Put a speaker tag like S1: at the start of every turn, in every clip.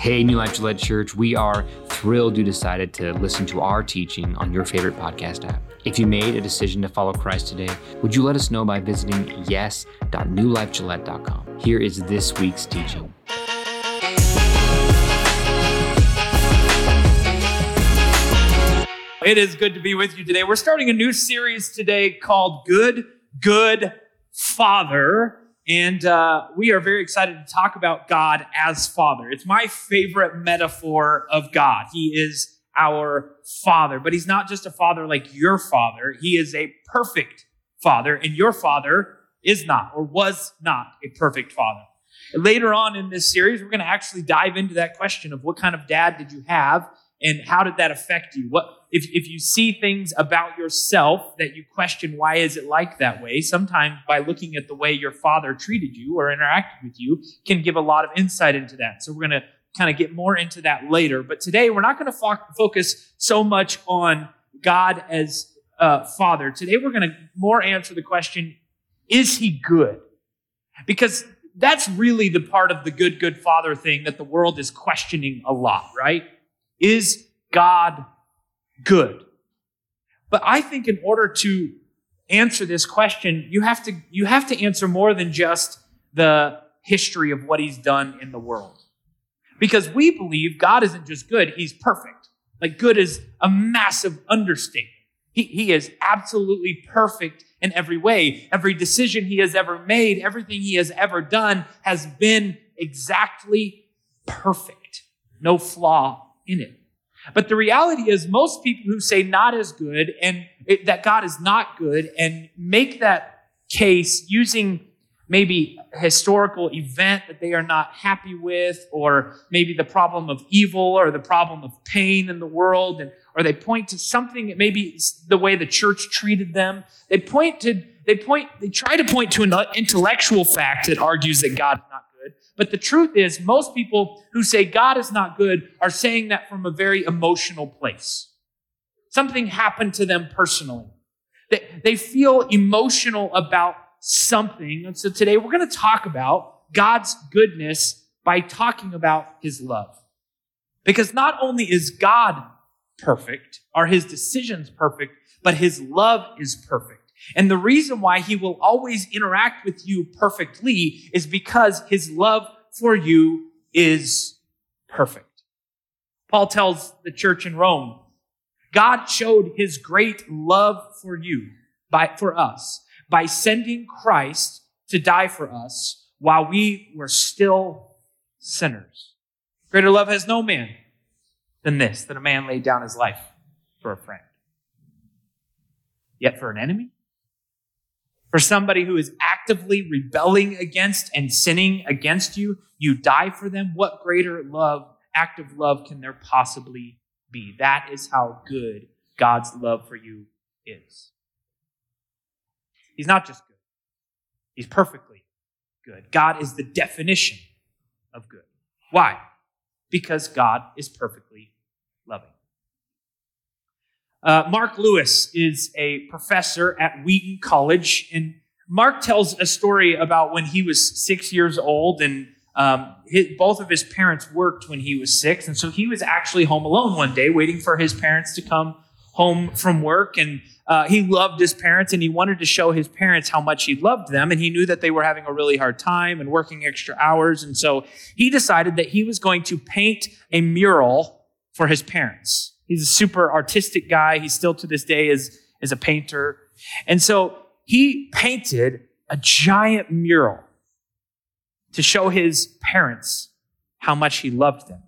S1: Hey, New Life Gillette Church, we are thrilled you decided to listen to our teaching on your favorite podcast app. If you made a decision to follow Christ today, would you let us know by visiting yes.newlifegillette.com? Here is this week's teaching.
S2: It is good to be with you today. We're starting a new series today called Good, Good Father. And uh, we are very excited to talk about God as Father. It's my favorite metaphor of God. He is our Father, but He's not just a Father like your Father, He is a perfect Father, and your Father is not or was not a perfect Father. Later on in this series, we're going to actually dive into that question of what kind of dad did you have and how did that affect you? What if, if you see things about yourself that you question why is it like that way, sometimes by looking at the way your father treated you or interacted with you can give a lot of insight into that. So we're going to kind of get more into that later. But today we're not going to fo- focus so much on God as uh, Father. Today we're going to more answer the question, is he good? Because that's really the part of the good, good Father thing that the world is questioning a lot, right? Is God good? But I think in order to answer this question, you have to, you have to answer more than just the history of what he's done in the world. Because we believe God isn't just good, he's perfect. Like good is a massive understatement. He, he is absolutely perfect in every way. Every decision he has ever made, everything he has ever done has been exactly perfect. No flaw in it. But the reality is, most people who say not as good and it, that God is not good and make that case using maybe historical event that they are not happy with, or maybe the problem of evil or the problem of pain in the world, and or they point to something maybe the way the church treated them. They point to they point they try to point to an intellectual fact that argues that God is not but the truth is, most people who say God is not good are saying that from a very emotional place. Something happened to them personally. They, they feel emotional about something. And so today we're going to talk about God's goodness by talking about his love. Because not only is God perfect, are his decisions perfect, but his love is perfect. And the reason why he will always interact with you perfectly is because his love for you is perfect. Paul tells the church in Rome, God showed his great love for you by, for us by sending Christ to die for us while we were still sinners. Greater love has no man than this, that a man laid down his life for a friend. Yet for an enemy, for somebody who is actively rebelling against and sinning against you, you die for them. What greater love, active love, can there possibly be? That is how good God's love for you is. He's not just good, He's perfectly good. God is the definition of good. Why? Because God is perfectly. Uh, Mark Lewis is a professor at Wheaton College, and Mark tells a story about when he was six years old, and um, his, both of his parents worked when he was six, and so he was actually home alone one day, waiting for his parents to come home from work, and uh, he loved his parents, and he wanted to show his parents how much he loved them, and he knew that they were having a really hard time and working extra hours, and so he decided that he was going to paint a mural for his parents. He's a super artistic guy. He still to this day is, is a painter. And so he painted a giant mural to show his parents how much he loved them.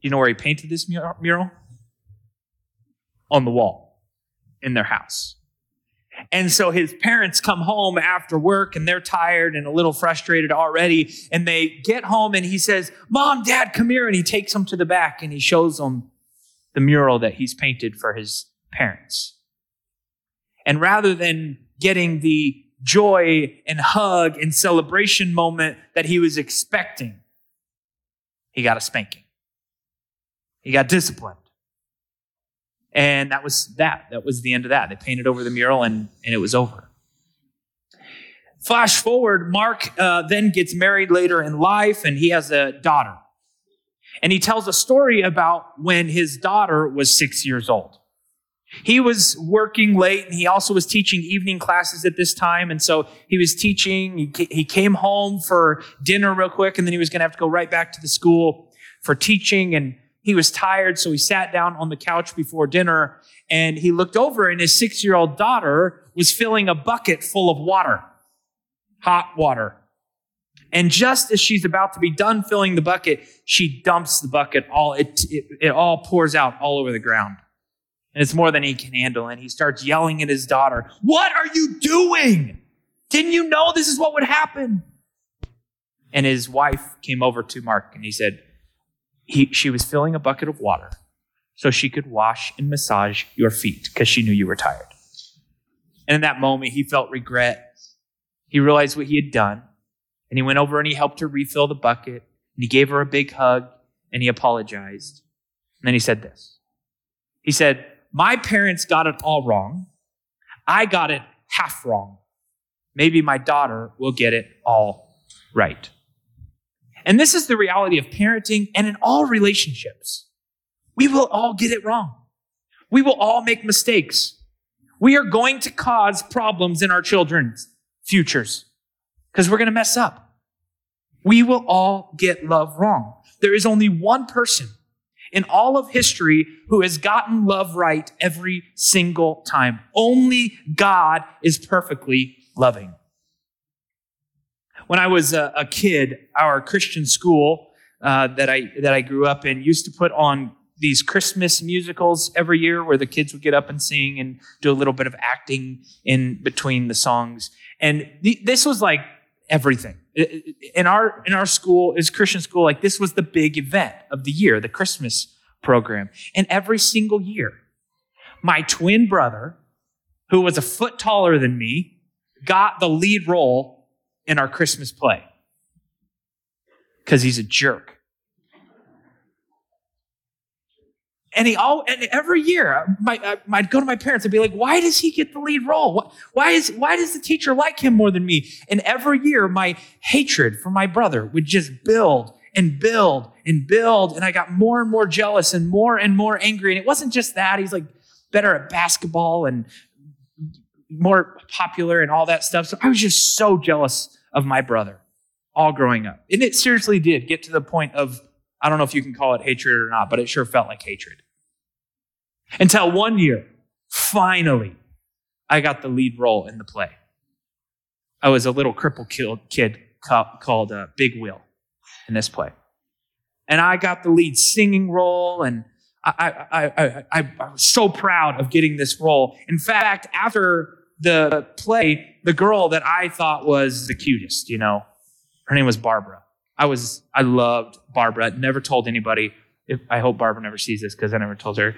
S2: You know where he painted this mural? On the wall in their house. And so his parents come home after work and they're tired and a little frustrated already. And they get home and he says, Mom, Dad, come here. And he takes them to the back and he shows them the mural that he's painted for his parents. And rather than getting the joy and hug and celebration moment that he was expecting, he got a spanking. He got disciplined. And that was that. That was the end of that. They painted over the mural and, and it was over. Flash forward, Mark uh, then gets married later in life and he has a daughter. And he tells a story about when his daughter was six years old. He was working late and he also was teaching evening classes at this time. And so he was teaching. He came home for dinner real quick and then he was going to have to go right back to the school for teaching. And he was tired. So he sat down on the couch before dinner and he looked over and his six year old daughter was filling a bucket full of water, hot water. And just as she's about to be done filling the bucket, she dumps the bucket all, it, it, it all pours out all over the ground. And it's more than he can handle. And he starts yelling at his daughter, What are you doing? Didn't you know this is what would happen? And his wife came over to Mark and he said, he, She was filling a bucket of water so she could wash and massage your feet because she knew you were tired. And in that moment, he felt regret. He realized what he had done. And he went over and he helped her refill the bucket. And he gave her a big hug and he apologized. And then he said this He said, My parents got it all wrong. I got it half wrong. Maybe my daughter will get it all right. And this is the reality of parenting and in all relationships. We will all get it wrong. We will all make mistakes. We are going to cause problems in our children's futures because we're going to mess up. We will all get love wrong. There is only one person in all of history who has gotten love right every single time. Only God is perfectly loving. When I was a, a kid, our Christian school uh, that I that I grew up in used to put on these Christmas musicals every year where the kids would get up and sing and do a little bit of acting in between the songs. And th- this was like everything. In our in our school, is Christian school, like this was the big event of the year, the Christmas program. And every single year, my twin brother, who was a foot taller than me, got the lead role in our Christmas play. Because he's a jerk. And he all and every year, my, uh, I'd go to my parents and be like, "Why does he get the lead role? Why is why does the teacher like him more than me?" And every year, my hatred for my brother would just build and build and build, and I got more and more jealous and more and more angry. And it wasn't just that; he's like better at basketball and more popular and all that stuff. So I was just so jealous of my brother all growing up, and it seriously did get to the point of I don't know if you can call it hatred or not, but it sure felt like hatred. Until one year, finally, I got the lead role in the play. I was a little crippled kid called uh, Big Will in this play. And I got the lead singing role, and I, I, I, I, was so proud of getting this role. In fact, after the play, the girl that I thought was the cutest, you know, her name was Barbara. I was, I loved Barbara. Never told anybody. If, I hope Barbara never sees this because I never told her.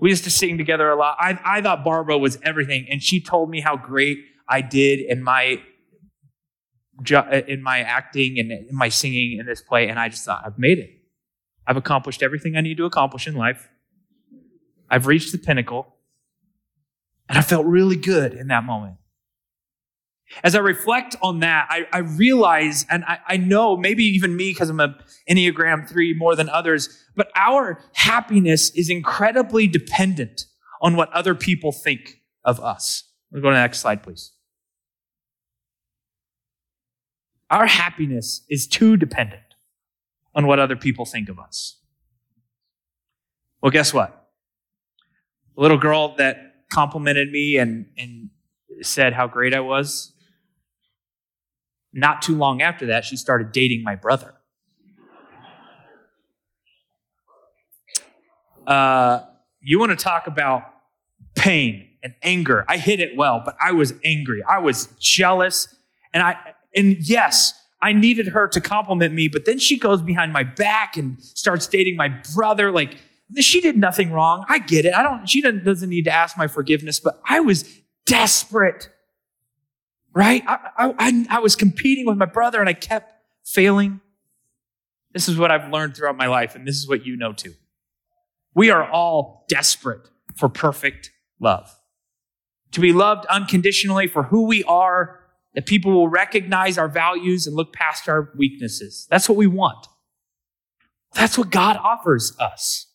S2: We used to sing together a lot. I, I thought Barbara was everything, and she told me how great I did in my in my acting and in my singing in this play, and I just thought I've made it. I've accomplished everything I need to accomplish in life. I've reached the pinnacle, and I felt really good in that moment. As I reflect on that, I, I realize, and I, I, know maybe even me, because I'm a Enneagram 3 more than others, but our happiness is incredibly dependent on what other people think of us. We'll go to the next slide, please. Our happiness is too dependent on what other people think of us. Well, guess what? A little girl that complimented me and, and said how great I was not too long after that, she started dating my brother. Uh, you want to talk about pain and anger? I hit it well, but I was angry. I was jealous, and I and yes, I needed her to compliment me, but then she goes behind my back and starts dating my brother. Like she did nothing wrong. I get it. I don't. She doesn't need to ask my forgiveness, but I was desperate right? I, I, I was competing with my brother and I kept failing. This is what I've learned throughout my life, and this is what you know too. We are all desperate for perfect love. To be loved unconditionally for who we are, that people will recognize our values and look past our weaknesses. That's what we want. That's what God offers us.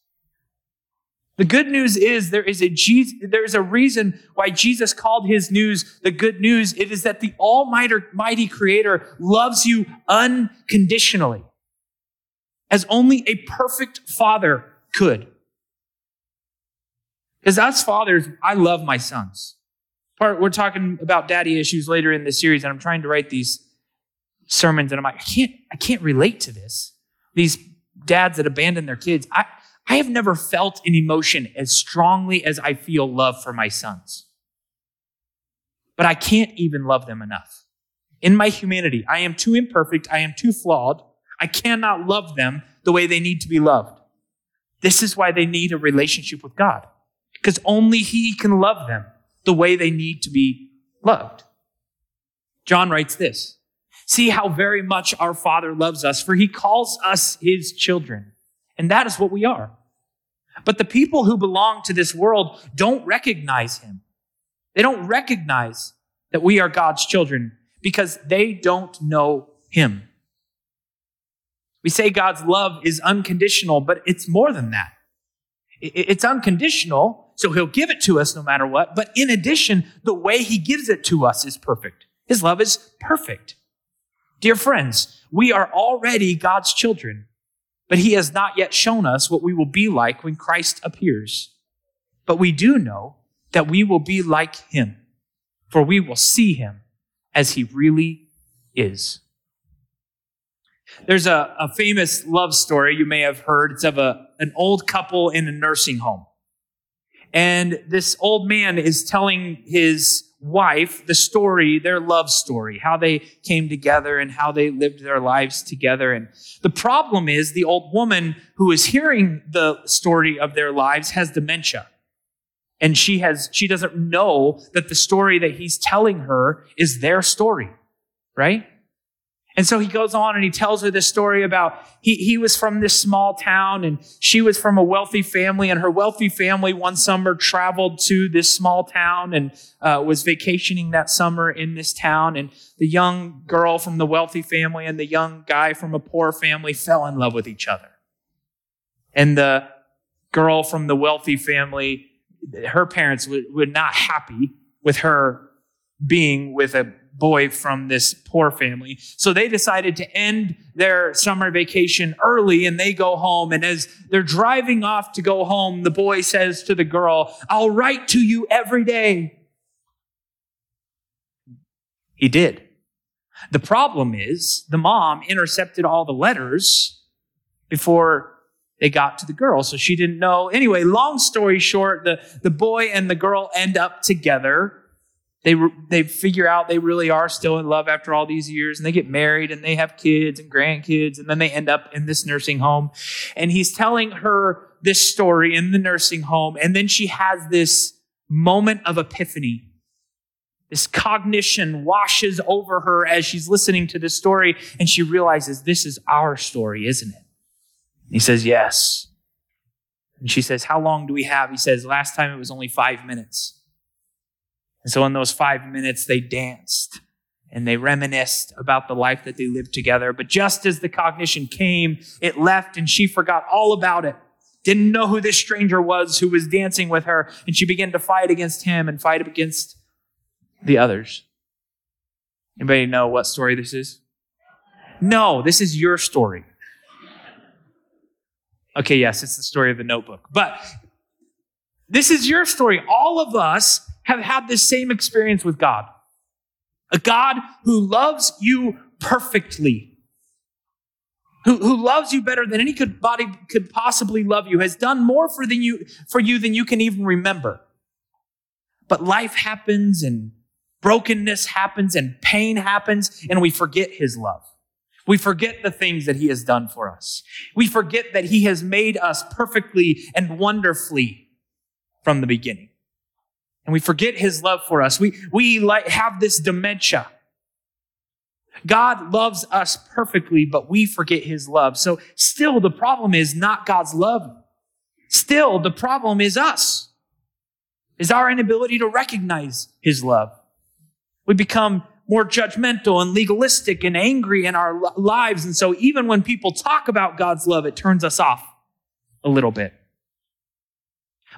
S2: The good news is there is a Jesus, there is a reason why Jesus called his news the good news. It is that the almighty creator loves you unconditionally as only a perfect father could. Because as fathers, I love my sons. Part we're talking about daddy issues later in the series, and I'm trying to write these sermons, and I'm like, I can't, I can't relate to this. These dads that abandon their kids. I, I have never felt an emotion as strongly as I feel love for my sons. But I can't even love them enough. In my humanity, I am too imperfect. I am too flawed. I cannot love them the way they need to be loved. This is why they need a relationship with God, because only He can love them the way they need to be loved. John writes this See how very much our Father loves us, for he calls us his children. And that is what we are. But the people who belong to this world don't recognize him. They don't recognize that we are God's children because they don't know him. We say God's love is unconditional, but it's more than that. It's unconditional, so he'll give it to us no matter what. But in addition, the way he gives it to us is perfect. His love is perfect. Dear friends, we are already God's children, but He has not yet shown us what we will be like when Christ appears. But we do know that we will be like Him, for we will see Him as He really is. There's a, a famous love story you may have heard. It's of a, an old couple in a nursing home. And this old man is telling his wife the story, their love story, how they came together and how they lived their lives together. And the problem is the old woman who is hearing the story of their lives has dementia. And she has, she doesn't know that the story that he's telling her is their story, right? And so he goes on and he tells her this story about he, he was from this small town and she was from a wealthy family. And her wealthy family one summer traveled to this small town and uh, was vacationing that summer in this town. And the young girl from the wealthy family and the young guy from a poor family fell in love with each other. And the girl from the wealthy family, her parents were not happy with her being with a boy from this poor family. So they decided to end their summer vacation early and they go home. And as they're driving off to go home, the boy says to the girl, I'll write to you every day. He did. The problem is the mom intercepted all the letters before they got to the girl. So she didn't know. Anyway, long story short, the, the boy and the girl end up together they they figure out they really are still in love after all these years and they get married and they have kids and grandkids and then they end up in this nursing home. And he's telling her this story in the nursing home and then she has this moment of epiphany. This cognition washes over her as she's listening to this story and she realizes this is our story isn't it? And he says yes. And she says how long do we have? He says last time it was only 5 minutes and so in those five minutes, they danced and they reminisced about the life that they lived together. But just as the cognition came, it left and she forgot all about it. Didn't know who this stranger was who was dancing with her. And she began to fight against him and fight against the others. Anybody know what story this is? No, this is your story. Okay, yes, it's the story of the notebook. But this is your story. All of us have had this same experience with God. A God who loves you perfectly, who, who loves you better than any could, body could possibly love you, has done more for, than you, for you than you can even remember. But life happens and brokenness happens and pain happens, and we forget his love. We forget the things that he has done for us. We forget that he has made us perfectly and wonderfully from the beginning and we forget his love for us. We, we like have this dementia. God loves us perfectly, but we forget his love. So still the problem is not God's love. Still the problem is us. Is our inability to recognize his love. We become more judgmental and legalistic and angry in our lives. And so even when people talk about God's love, it turns us off a little bit.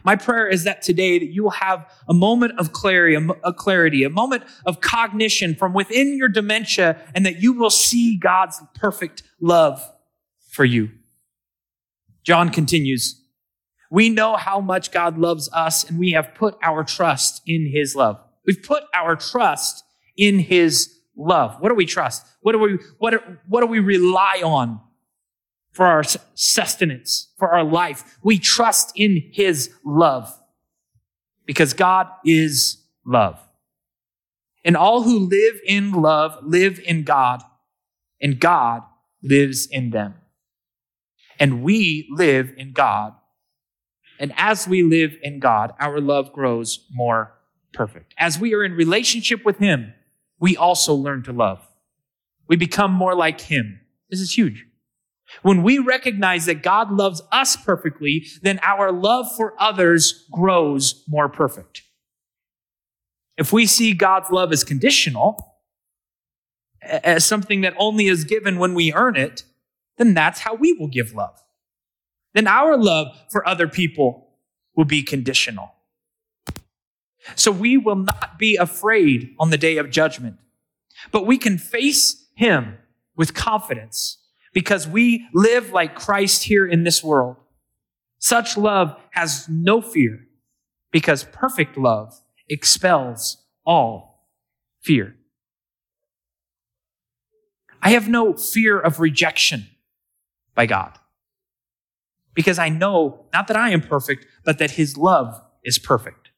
S2: My prayer is that today that you will have a moment of clarity, a clarity, a moment of cognition from within your dementia, and that you will see God's perfect love for you. John continues, we know how much God loves us, and we have put our trust in his love. We've put our trust in his love. What do we trust? What do we, what, what do we rely on for our sustenance, for our life. We trust in his love because God is love. And all who live in love live in God, and God lives in them. And we live in God. And as we live in God, our love grows more perfect. As we are in relationship with Him, we also learn to love. We become more like Him. This is huge. When we recognize that God loves us perfectly, then our love for others grows more perfect. If we see God's love as conditional, as something that only is given when we earn it, then that's how we will give love. Then our love for other people will be conditional. So we will not be afraid on the day of judgment, but we can face Him with confidence because we live like Christ here in this world. Such love has no fear because perfect love expels all fear. I have no fear of rejection by God because I know not that I am perfect, but that His love is perfect.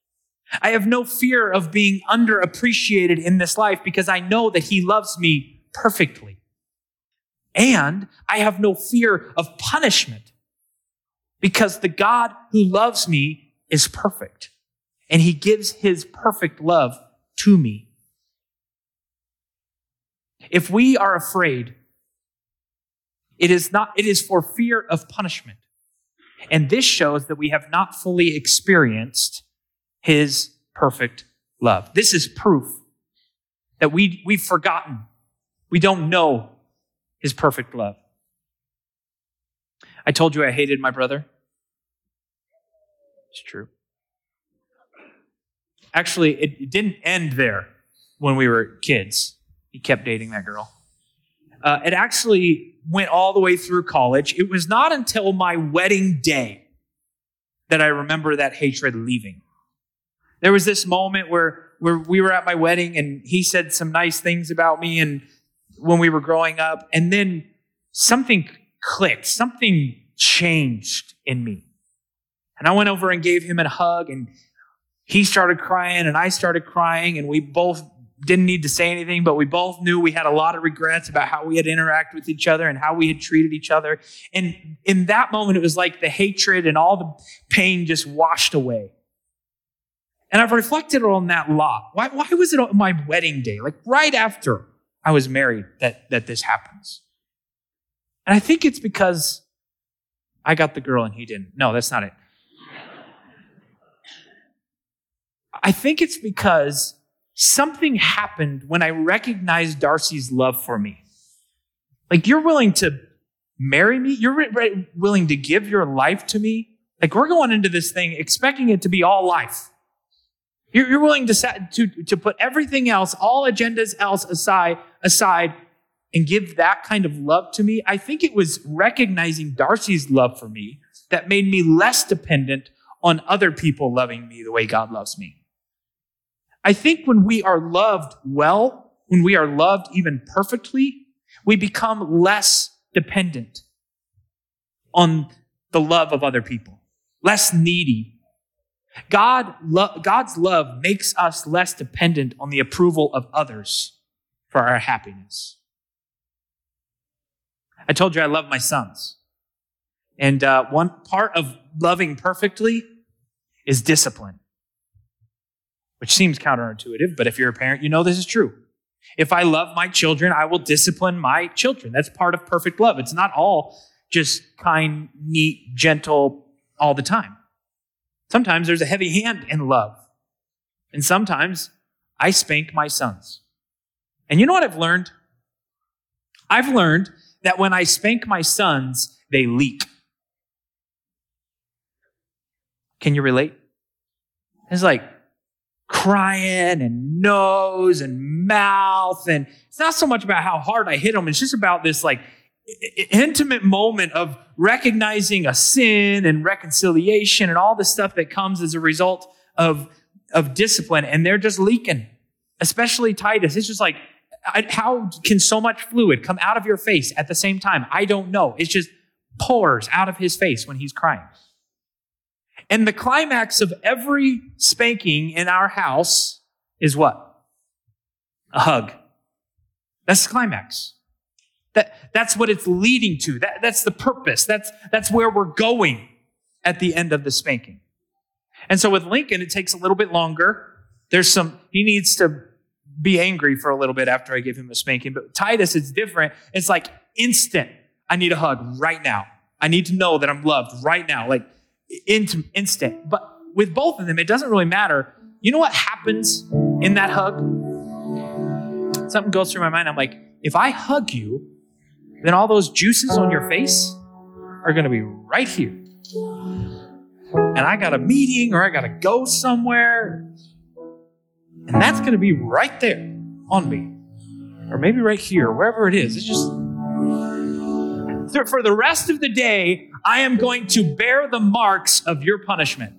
S2: I have no fear of being underappreciated in this life because I know that He loves me perfectly. And I have no fear of punishment because the God who loves me is perfect and he gives his perfect love to me. If we are afraid, it is not, it is for fear of punishment. And this shows that we have not fully experienced his perfect love. This is proof that we, we've forgotten. We don't know his perfect love. I told you I hated my brother. It's true. Actually, it didn't end there when we were kids. He kept dating that girl. Uh, it actually went all the way through college. It was not until my wedding day that I remember that hatred leaving. There was this moment where, where we were at my wedding and he said some nice things about me and when we were growing up. And then something clicked, something changed in me. And I went over and gave him a hug, and he started crying, and I started crying, and we both didn't need to say anything, but we both knew we had a lot of regrets about how we had interacted with each other and how we had treated each other. And in that moment, it was like the hatred and all the pain just washed away. And I've reflected on that a lot. Why, why was it on my wedding day? Like right after I was married that, that this happens. And I think it's because I got the girl and he didn't. No, that's not it. I think it's because something happened when I recognized Darcy's love for me. Like, you're willing to marry me? You're re- willing to give your life to me? Like, we're going into this thing expecting it to be all life. You're, you're willing to, set, to, to put everything else, all agendas else aside, aside and give that kind of love to me. I think it was recognizing Darcy's love for me that made me less dependent on other people loving me the way God loves me. I think when we are loved well, when we are loved even perfectly, we become less dependent on the love of other people, less needy God, lo- God's love makes us less dependent on the approval of others for our happiness. I told you I love my sons. And uh, one part of loving perfectly is discipline, which seems counterintuitive, but if you're a parent, you know this is true. If I love my children, I will discipline my children. That's part of perfect love. It's not all just kind, neat, gentle all the time. Sometimes there's a heavy hand in love. And sometimes I spank my sons. And you know what I've learned? I've learned that when I spank my sons, they leak. Can you relate? It's like crying and nose and mouth. And it's not so much about how hard I hit them, it's just about this like intimate moment of recognizing a sin and reconciliation and all the stuff that comes as a result of, of discipline. And they're just leaking, especially Titus. It's just like, How can so much fluid come out of your face at the same time? I don't know. It just pours out of his face when he's crying. And the climax of every spanking in our house is what? A hug. That's the climax. That, that's what it's leading to. That, that's the purpose. That's, that's where we're going at the end of the spanking. And so with Lincoln, it takes a little bit longer. There's some, he needs to be angry for a little bit after I give him a spanking. But Titus, it's different. It's like instant. I need a hug right now. I need to know that I'm loved right now, like into instant. But with both of them, it doesn't really matter. You know what happens in that hug? Something goes through my mind. I'm like, if I hug you, then all those juices on your face are going to be right here. And I got a meeting or I got to go somewhere. And that's going to be right there on me. Or maybe right here, wherever it is. It's just for the rest of the day, I am going to bear the marks of your punishment.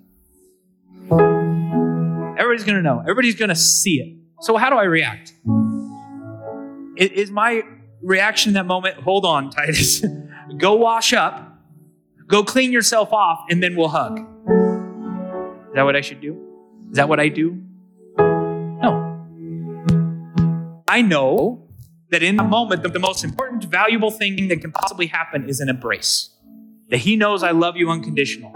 S2: Everybody's going to know. Everybody's going to see it. So, how do I react? Is my reaction in that moment, hold on, Titus, go wash up, go clean yourself off, and then we'll hug? Is that what I should do? Is that what I do? I know oh. that in the moment, the, the most important, valuable thing that can possibly happen is an embrace. That he knows I love you unconditional.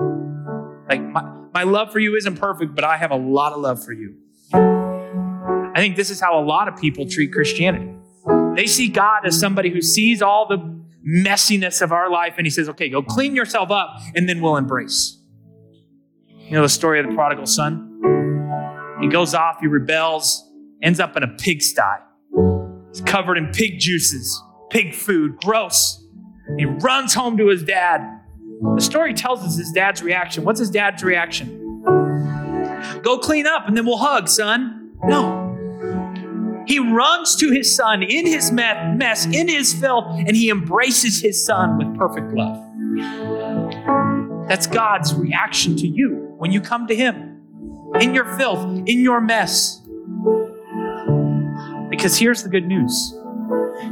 S2: Like, my, my love for you isn't perfect, but I have a lot of love for you. I think this is how a lot of people treat Christianity. They see God as somebody who sees all the messiness of our life and he says, okay, go clean yourself up and then we'll embrace. You know the story of the prodigal son? He goes off, he rebels, ends up in a pigsty. He's covered in pig juices, pig food, gross. He runs home to his dad. The story tells us his dad's reaction. What's his dad's reaction? Go clean up and then we'll hug, son. No. He runs to his son in his mess, in his filth, and he embraces his son with perfect love. That's God's reaction to you when you come to him in your filth, in your mess. Because here's the good news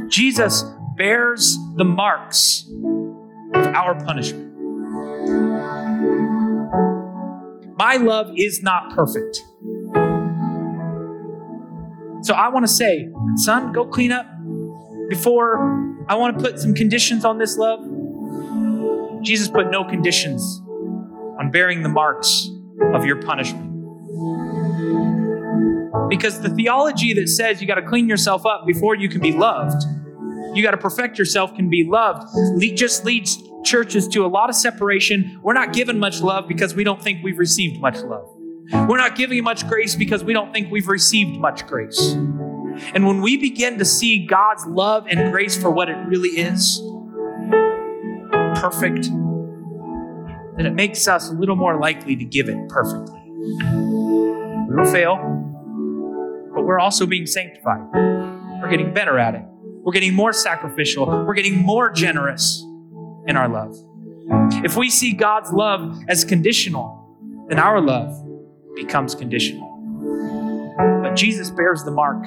S2: Jesus bears the marks of our punishment. My love is not perfect. So I want to say, son, go clean up before I want to put some conditions on this love. Jesus put no conditions on bearing the marks of your punishment. Because the theology that says you got to clean yourself up before you can be loved, you got to perfect yourself, can be loved, just leads churches to a lot of separation. We're not given much love because we don't think we've received much love. We're not giving much grace because we don't think we've received much grace. And when we begin to see God's love and grace for what it really is, perfect, then it makes us a little more likely to give it perfectly. We will fail, we're also being sanctified. We're getting better at it. We're getting more sacrificial. We're getting more generous in our love. If we see God's love as conditional, then our love becomes conditional. But Jesus bears the mark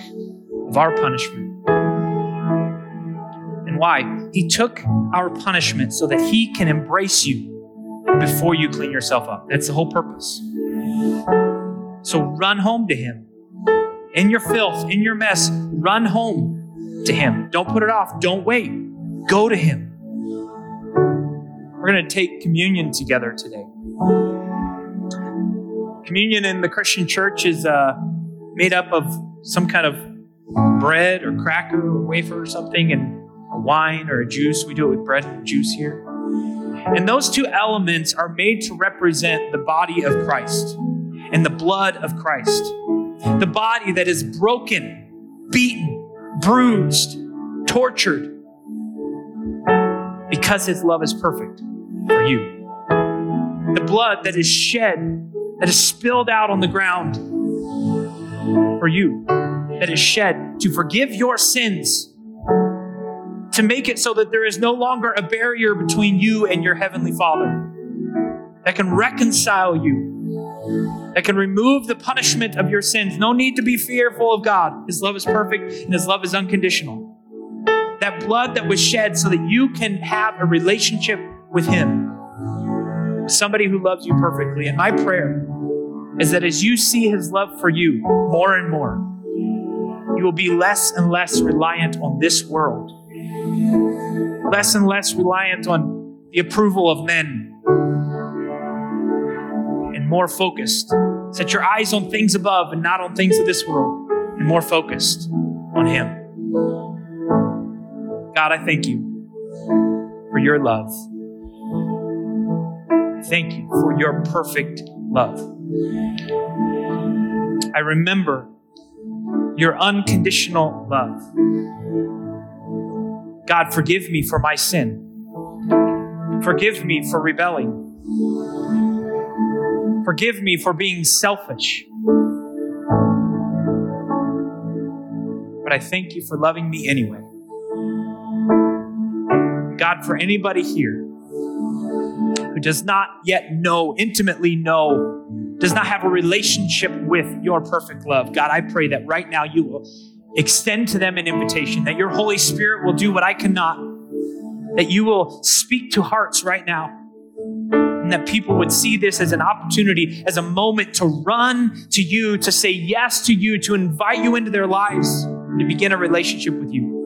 S2: of our punishment. And why? He took our punishment so that He can embrace you before you clean yourself up. That's the whole purpose. So run home to Him. In your filth, in your mess, run home to Him. Don't put it off. Don't wait. Go to Him. We're going to take communion together today. Communion in the Christian church is uh, made up of some kind of bread or cracker or wafer or something, and a wine or a juice. We do it with bread and juice here. And those two elements are made to represent the body of Christ and the blood of Christ. The body that is broken, beaten, bruised, tortured, because his love is perfect for you. The blood that is shed, that is spilled out on the ground for you, that is shed to forgive your sins, to make it so that there is no longer a barrier between you and your heavenly Father, that can reconcile you, that can remove the punishment of your sins. No need to be fearful of God. His love is perfect and His love is unconditional. That blood that was shed so that you can have a relationship with Him, somebody who loves you perfectly. And my prayer is that as you see His love for you more and more, you will be less and less reliant on this world, less and less reliant on the approval of men, more focused. Set your eyes on things above and not on things of this world, and more focused on Him. God, I thank you for your love. I thank you for your perfect love. I remember your unconditional love. God, forgive me for my sin. Forgive me for rebelling. Forgive me for being selfish. But I thank you for loving me anyway. God, for anybody here who does not yet know, intimately know, does not have a relationship with your perfect love, God, I pray that right now you will extend to them an invitation, that your Holy Spirit will do what I cannot, that you will speak to hearts right now, that people would see this as an opportunity, as a moment to run to you, to say yes to you, to invite you into their lives, to begin a relationship with you.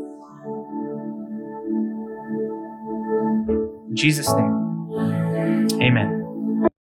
S2: In Jesus' name, amen.